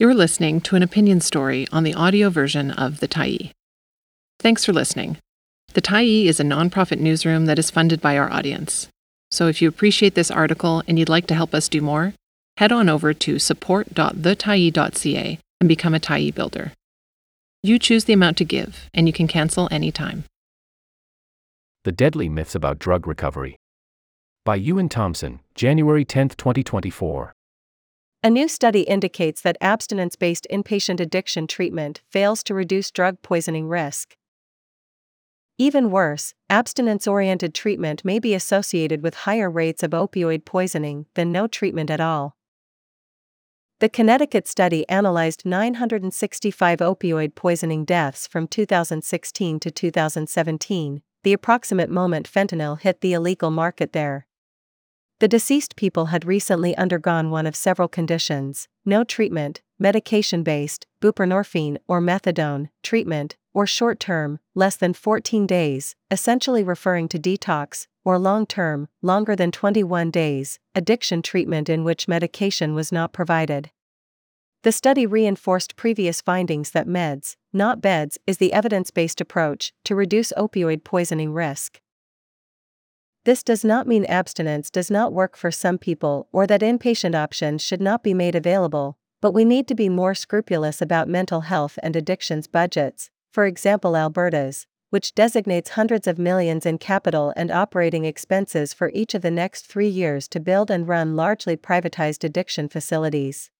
You're listening to an opinion story on the audio version of The Tyee. Thanks for listening. The Tyee is a nonprofit newsroom that is funded by our audience. So if you appreciate this article and you'd like to help us do more, head on over to support.thetyee.ca and become a Tyee builder. You choose the amount to give, and you can cancel anytime. The Deadly Myths About Drug Recovery. By Euan Thomson, January 10, 2024. A new study indicates that abstinence based inpatient addiction treatment fails to reduce drug poisoning risk. Even worse, abstinence oriented treatment may be associated with higher rates of opioid poisoning than no treatment at all. The Connecticut study analyzed 965 opioid poisoning deaths from 2016 to 2017, the approximate moment fentanyl hit the illegal market there. The deceased people had recently undergone one of several conditions no treatment, medication based, buprenorphine or methadone, treatment, or short term, less than 14 days, essentially referring to detox, or long term, longer than 21 days, addiction treatment in which medication was not provided. The study reinforced previous findings that meds, not beds, is the evidence based approach to reduce opioid poisoning risk. This does not mean abstinence does not work for some people or that inpatient options should not be made available, but we need to be more scrupulous about mental health and addictions budgets, for example, Alberta's, which designates hundreds of millions in capital and operating expenses for each of the next three years to build and run largely privatized addiction facilities.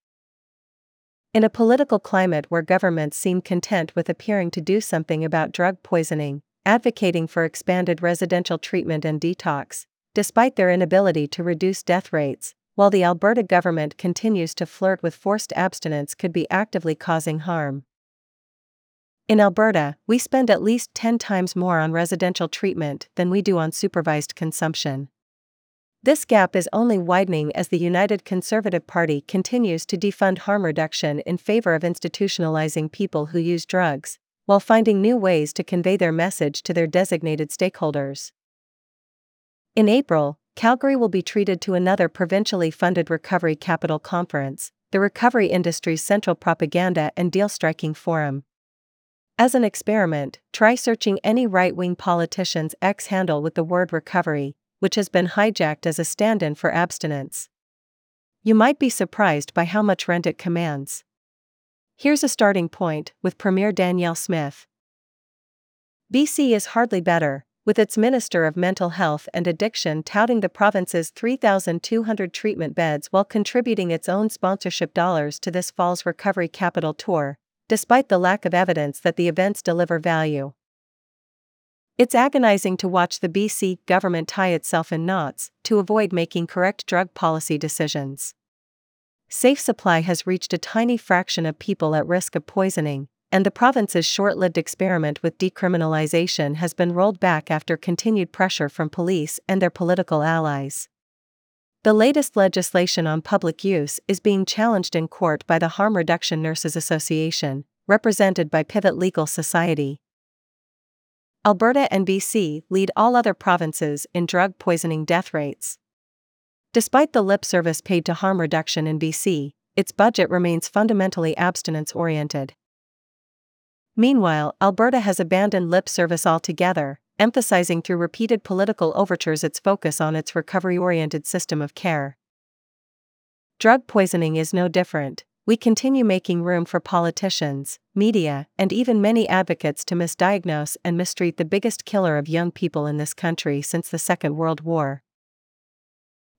In a political climate where governments seem content with appearing to do something about drug poisoning, advocating for expanded residential treatment and detox, despite their inability to reduce death rates, while the Alberta government continues to flirt with forced abstinence could be actively causing harm. In Alberta, we spend at least 10 times more on residential treatment than we do on supervised consumption. This gap is only widening as the United Conservative Party continues to defund harm reduction in favor of institutionalizing people who use drugs, while finding new ways to convey their message to their designated stakeholders. In April, Calgary will be treated to another provincially funded Recovery Capital Conference, the recovery industry's central propaganda and deal striking forum. As an experiment, try searching any right wing politician's X handle with the word recovery, which has been hijacked as a stand in for abstinence. You might be surprised by how much rent it commands. Here's a starting point with Premier Danielle Smith. BC is hardly better, with its Minister of Mental Health and Addiction touting the province's 3,200 treatment beds while contributing its own sponsorship dollars to this fall's Recovery Capital Tour, despite the lack of evidence that the events deliver value. It's agonizing to watch the BC government tie itself in knots to avoid making correct drug policy decisions. Safe supply has reached a tiny fraction of people at risk of poisoning, and the province's short lived experiment with decriminalization has been rolled back after continued pressure from police and their political allies. The latest legislation on public use is being challenged in court by the Harm Reduction Nurses Association, represented by Pivot Legal Society. Alberta and BC lead all other provinces in drug poisoning death rates. Despite the lip service paid to harm reduction in BC, its budget remains fundamentally abstinence oriented. Meanwhile, Alberta has abandoned lip service altogether, emphasizing through repeated political overtures its focus on its recovery oriented system of care. Drug poisoning is no different. We continue making room for politicians, media, and even many advocates to misdiagnose and mistreat the biggest killer of young people in this country since the Second World War.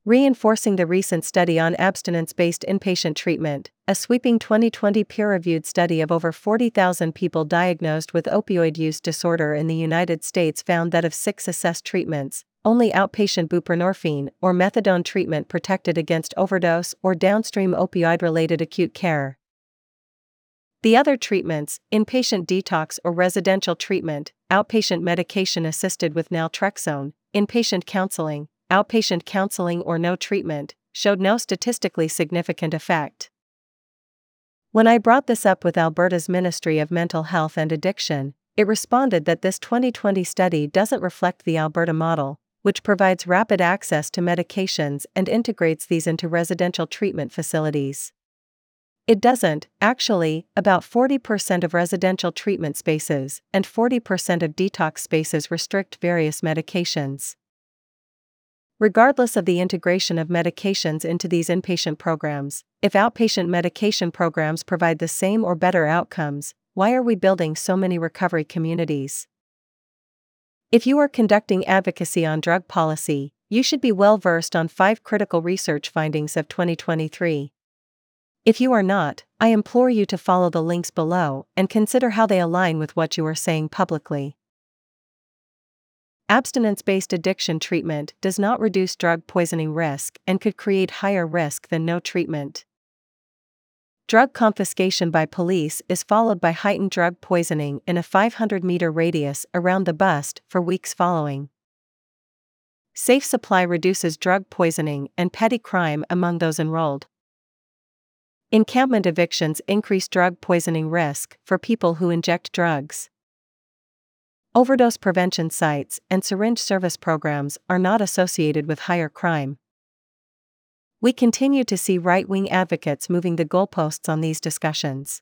Reinforcing the recent study on abstinence based inpatient treatment, a sweeping 2020 peer reviewed study of over 40,000 people diagnosed with opioid use disorder in the United States found that of six assessed treatments, only outpatient buprenorphine or methadone treatment protected against overdose or downstream opioid related acute care. The other treatments, inpatient detox or residential treatment, outpatient medication assisted with naltrexone, inpatient counseling, outpatient counseling or no treatment, showed no statistically significant effect. When I brought this up with Alberta's Ministry of Mental Health and Addiction, it responded that this 2020 study doesn't reflect the Alberta model, which provides rapid access to medications and integrates these into residential treatment facilities. It doesn't, actually, about 40% of residential treatment spaces and 40% of detox spaces restrict various medications. Regardless of the integration of medications into these inpatient programs, if outpatient medication programs provide the same or better outcomes, why are we building so many recovery communities? If you are conducting advocacy on drug policy, you should be well versed on five critical research findings of 2023. If you are not, I implore you to follow the links below and consider how they align with what you are saying publicly. Abstinence based addiction treatment does not reduce drug poisoning risk and could create higher risk than no treatment. Drug confiscation by police is followed by heightened drug poisoning in a 500 meter radius around the bust for weeks following. Safe supply reduces drug poisoning and petty crime among those enrolled. Encampment evictions increase drug poisoning risk for people who inject drugs. Overdose prevention sites and syringe service programs are not associated with higher crime. We continue to see right wing advocates moving the goalposts on these discussions.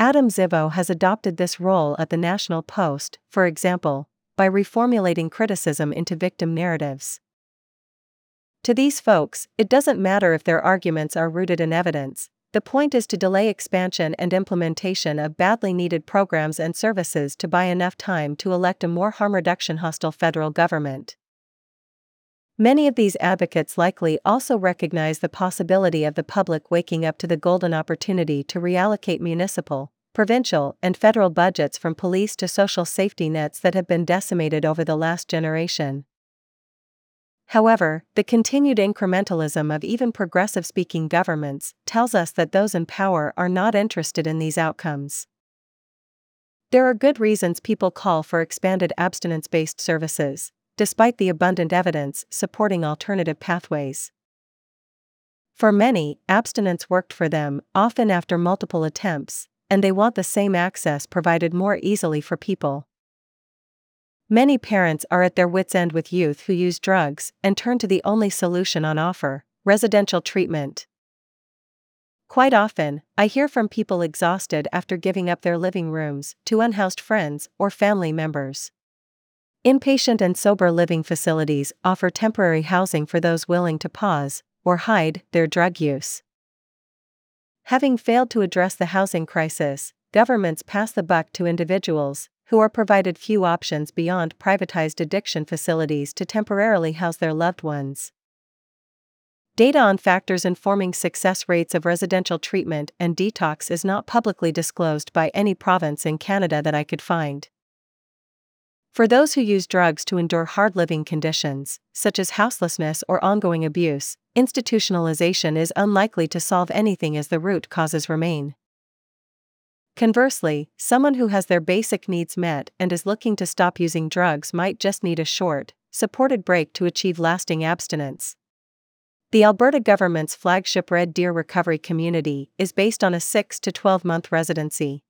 Adam Zivo has adopted this role at the National Post, for example, by reformulating criticism into victim narratives. To these folks, it doesn't matter if their arguments are rooted in evidence, the point is to delay expansion and implementation of badly needed programs and services to buy enough time to elect a more harm reduction hostile federal government. Many of these advocates likely also recognize the possibility of the public waking up to the golden opportunity to reallocate municipal, provincial, and federal budgets from police to social safety nets that have been decimated over the last generation. However, the continued incrementalism of even progressive speaking governments tells us that those in power are not interested in these outcomes. There are good reasons people call for expanded abstinence based services, despite the abundant evidence supporting alternative pathways. For many, abstinence worked for them, often after multiple attempts, and they want the same access provided more easily for people. Many parents are at their wits' end with youth who use drugs and turn to the only solution on offer residential treatment. Quite often, I hear from people exhausted after giving up their living rooms to unhoused friends or family members. Inpatient and sober living facilities offer temporary housing for those willing to pause or hide their drug use. Having failed to address the housing crisis, governments pass the buck to individuals who are provided few options beyond privatized addiction facilities to temporarily house their loved ones. Data on factors informing success rates of residential treatment and detox is not publicly disclosed by any province in Canada that I could find. For those who use drugs to endure hard living conditions, such as houselessness or ongoing abuse, institutionalization is unlikely to solve anything as the root causes remain. Conversely, someone who has their basic needs met and is looking to stop using drugs might just need a short, supported break to achieve lasting abstinence. The Alberta government's flagship Red Deer Recovery Community is based on a 6 to 12 month residency.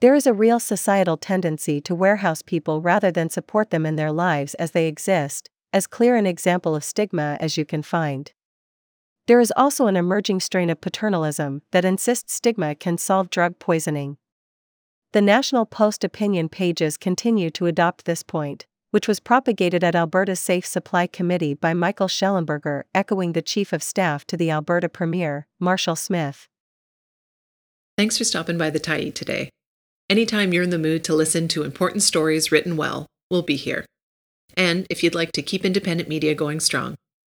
There is a real societal tendency to warehouse people rather than support them in their lives as they exist, as clear an example of stigma as you can find. There is also an emerging strain of paternalism that insists stigma can solve drug poisoning. The National Post opinion pages continue to adopt this point, which was propagated at Alberta's Safe Supply Committee by Michael Shellenberger, echoing the Chief of Staff to the Alberta Premier, Marshall Smith. Thanks for stopping by the Tyee today. Anytime you're in the mood to listen to important stories written well, we'll be here. And if you'd like to keep independent media going strong,